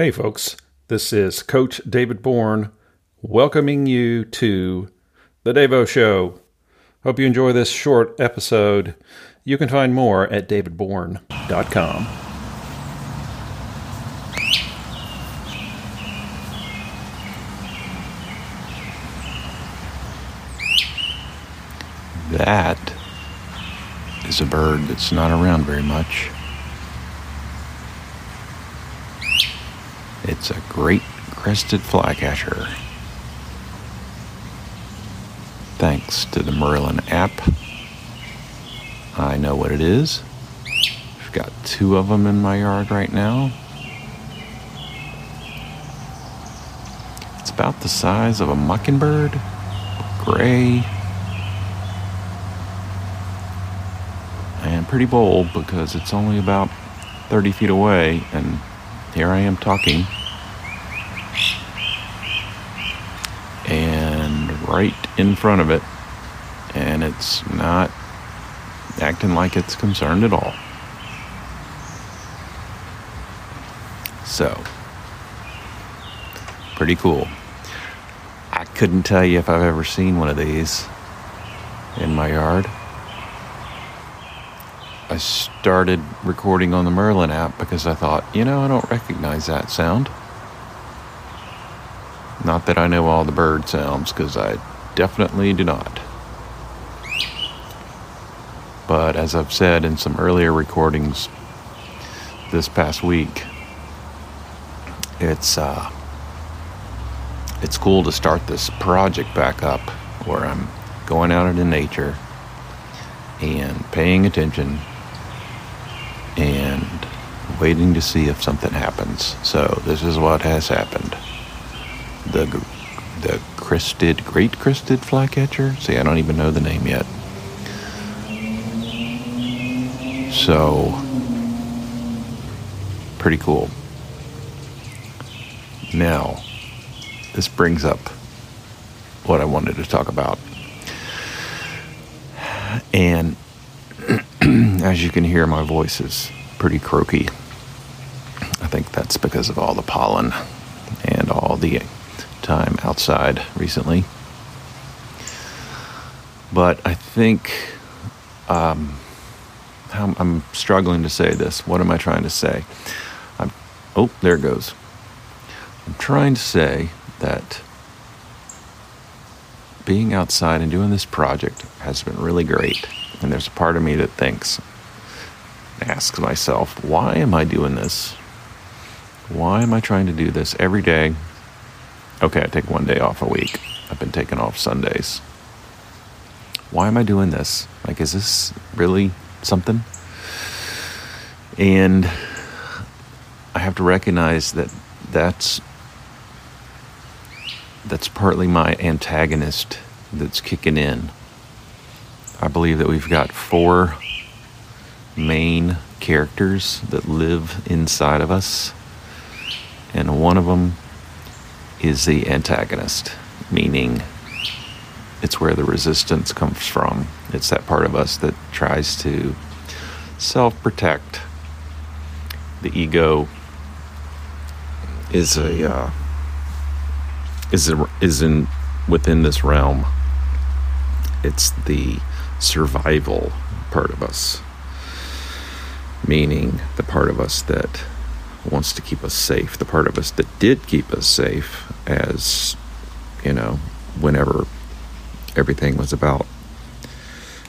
Hey, folks, this is Coach David Bourne welcoming you to The Davo Show. Hope you enjoy this short episode. You can find more at davidbourne.com. That is a bird that's not around very much. It's a great crested flycatcher. Thanks to the Merlin app, I know what it is. I've got two of them in my yard right now. It's about the size of a mockingbird, gray, and pretty bold because it's only about 30 feet away, and here I am talking. And right in front of it, and it's not acting like it's concerned at all. So, pretty cool. I couldn't tell you if I've ever seen one of these in my yard. I started recording on the Merlin app because I thought, you know, I don't recognize that sound. Not that I know all the bird sounds, because I definitely do not. But as I've said in some earlier recordings this past week, it's uh, it's cool to start this project back up where I'm going out into nature and paying attention waiting to see if something happens. So this is what has happened. The the crested, great crested flycatcher. See, I don't even know the name yet. So pretty cool. Now, this brings up what I wanted to talk about. And as you can hear, my voice is pretty croaky. That's because of all the pollen and all the time outside recently. But I think um, I'm struggling to say this. What am I trying to say? I'm, oh, there it goes. I'm trying to say that being outside and doing this project has been really great. And there's a part of me that thinks, asks myself, why am I doing this? Why am I trying to do this every day? Okay, I take one day off a week. I've been taking off Sundays. Why am I doing this? Like, is this really something? And I have to recognize that that's that's partly my antagonist that's kicking in I believe that we've got four main characters that live inside of us, and one of them is the antagonist, meaning it's where the resistance comes from. It's that part of us that tries to self protect. The ego is a uh, is a, is in within this realm. It's the survival part of us, meaning the part of us that wants to keep us safe, the part of us that did keep us safe, as you know, whenever everything was about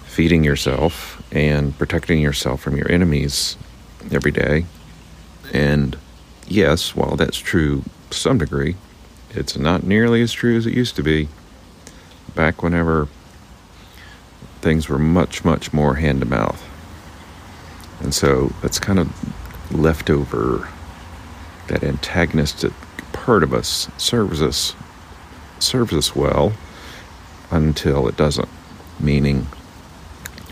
feeding yourself and protecting yourself from your enemies every day. And yes, while that's true to some degree, it's not nearly as true as it used to be back whenever things were much, much more hand to mouth. And so that's kind of leftover, that antagonistic part of us serves us serves us well until it doesn't. Meaning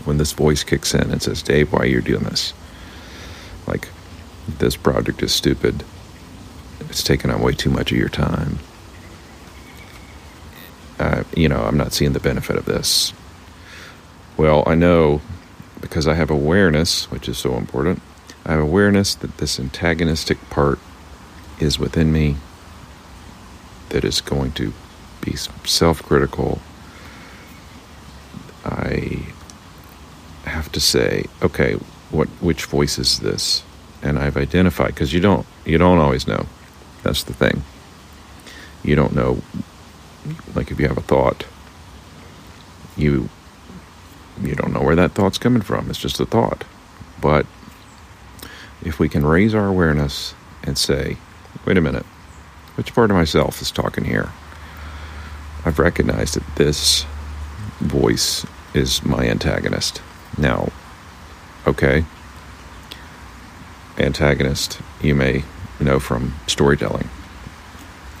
when this voice kicks in and says, Dave, why are you doing this? Like, this project is stupid. It's taking up way too much of your time. Uh, you know, I'm not seeing the benefit of this. Well, I know because I have awareness, which is so important. I have awareness that this antagonistic part is within me that is going to be self critical, I have to say, okay, what which voice is this? And I've identified because you don't you don't always know. That's the thing. You don't know like if you have a thought, you you don't know where that thought's coming from. It's just a thought. But if we can raise our awareness and say, wait a minute, which part of myself is talking here? I've recognized that this voice is my antagonist. Now, okay, antagonist, you may know from storytelling,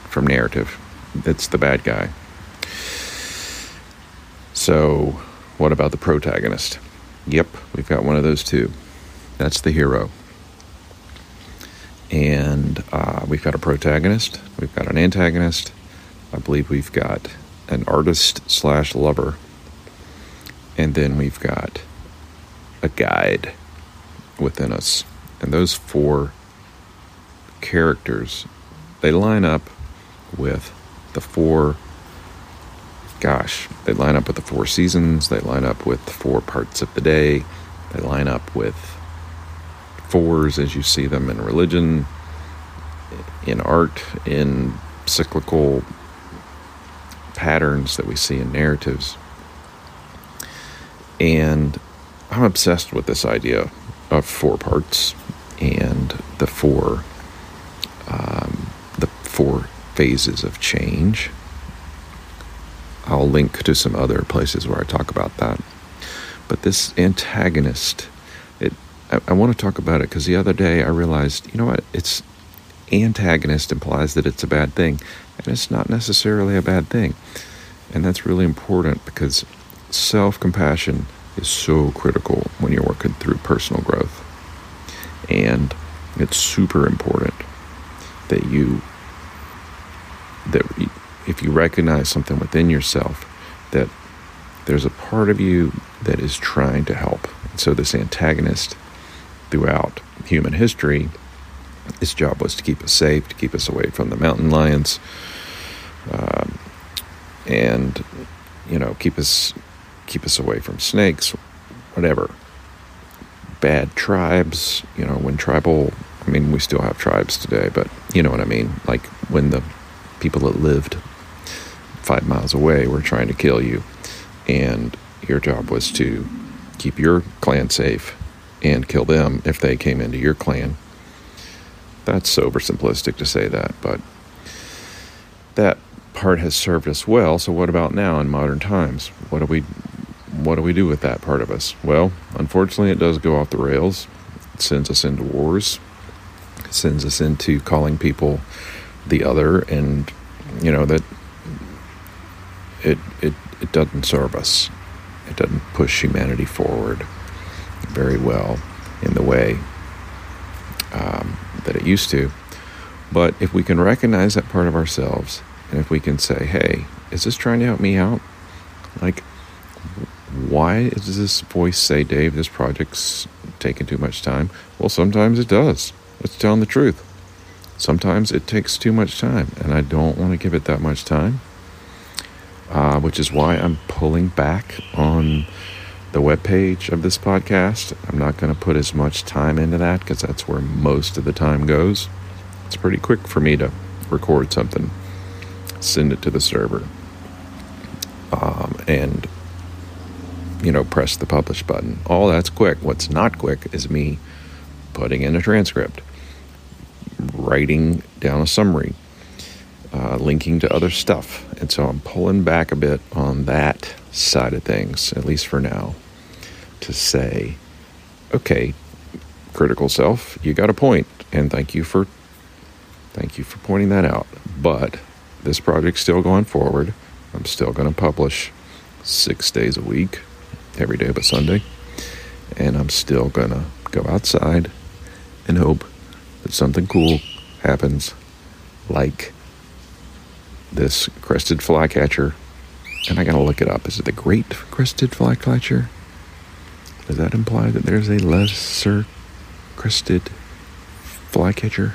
from narrative. It's the bad guy. So, what about the protagonist? Yep, we've got one of those too. That's the hero. And uh, we've got a protagonist, we've got an antagonist, I believe we've got an artist slash lover, and then we've got a guide within us. And those four characters, they line up with the four, gosh, they line up with the four seasons, they line up with the four parts of the day, they line up with fours as you see them in religion, in art, in cyclical patterns that we see in narratives. And I'm obsessed with this idea of four parts and the four um, the four phases of change. I'll link to some other places where I talk about that. But this antagonist, I, I want to talk about it because the other day I realized, you know what, it's antagonist implies that it's a bad thing, and it's not necessarily a bad thing. And that's really important because self compassion is so critical when you're working through personal growth. And it's super important that you that if you recognize something within yourself that there's a part of you that is trying to help. So this antagonist throughout human history his job was to keep us safe, to keep us away from the mountain lions, um, and you know keep us keep us away from snakes, whatever. Bad tribes, you know, when tribal. I mean, we still have tribes today, but you know what I mean. Like when the people that lived five miles away were trying to kill you, and your job was to keep your clan safe and kill them if they came into your clan that's oversimplistic to say that, but that part has served us well. So what about now in modern times? What do we what do we do with that part of us? Well, unfortunately, it does go off the rails. It sends us into wars. It sends us into calling people the other, and you know that it it it doesn't serve us. It doesn't push humanity forward very well in the way um, that it used to. But if we can recognize that part of ourselves, and if we can say, hey, is this trying to help me out? Like, why does this voice say, Dave, this project's taking too much time? Well, sometimes it does. It's telling the truth. Sometimes it takes too much time, and I don't want to give it that much time, uh, which is why I'm pulling back on the web page of this podcast. I'm not going to put as much time into that because that's where most of the time goes. It's pretty quick for me to record something, send it to the server, um, and you know press the publish button. All that's quick. What's not quick is me putting in a transcript, writing down a summary, uh, linking to other stuff, and so I'm pulling back a bit on that side of things, at least for now, to say, okay, critical self, you got a point, and thank you for thank you for pointing that out. But this project's still going forward. I'm still going to publish six days a week, every day but Sunday, and I'm still going to go outside and hope that something cool happens, like this crested flycatcher and I gotta look it up. Is it the Great Crested Flycatcher? Does that imply that there's a lesser crested flycatcher?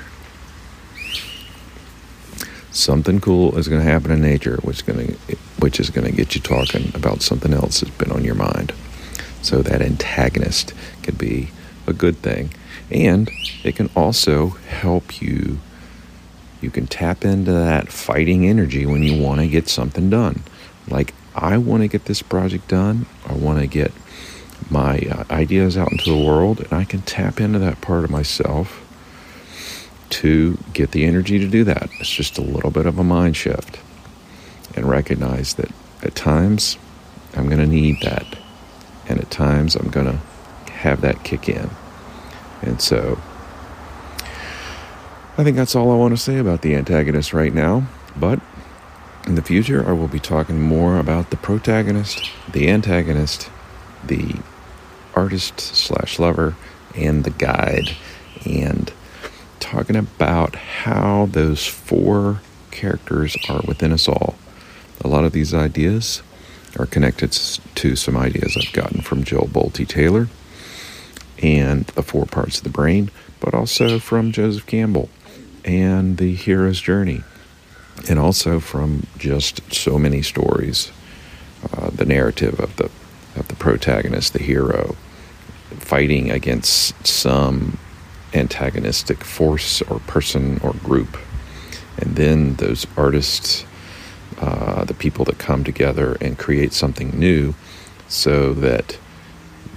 something cool is to happen in nature, which is to which is to get you talking about something else that's been on your mind. So that antagonist could be a good thing, and it can also help you. You can tap into that fighting energy when you want to get something done. Like I want to get this project done. I want to get my uh, ideas out into the world, and I can tap into that part of myself to get the energy to do that. It's just a little bit of a mind shift and recognize that at times I'm going to need that, and at times I'm going to have that kick in. And so I think that's all I want to say about the antagonist right now. But in the future, I will be talking more about the protagonist, the antagonist, the artist slash lover, and the guide, and talking about how those four characters are within us all. A lot of these ideas are connected to some ideas I've gotten from Jill Bolte Taylor and the four parts of the brain, but also from Joseph Campbell and the hero's journey, and also from just so many stories. Uh, the narrative of the of the protagonist, the hero, fighting against some antagonistic force or person or group. And then those artists, uh, the people that come together and create something new so that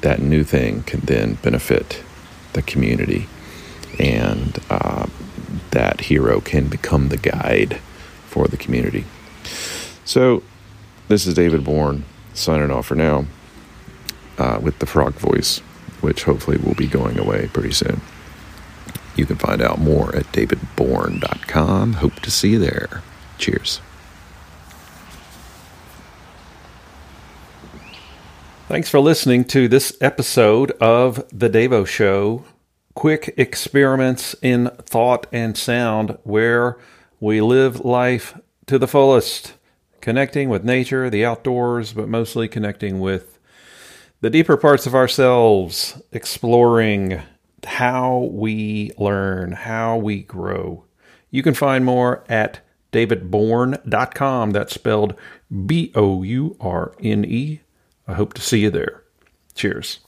that new thing can then benefit the community. And uh, that hero can become the guide for the community. So, this is David Bourne signing off for now uh, with the frog voice, which hopefully will be going away pretty soon. You can find out more at davidbourne.com. Hope to see you there. Cheers. Thanks for listening to this episode of The Davo Show. Quick experiments in thought and sound where we live life to the fullest, connecting with nature, the outdoors, but mostly connecting with the deeper parts of ourselves, exploring how we learn, how we grow. You can find more at davidbourne.com. That's spelled B O U R N E. I hope to see you there. Cheers.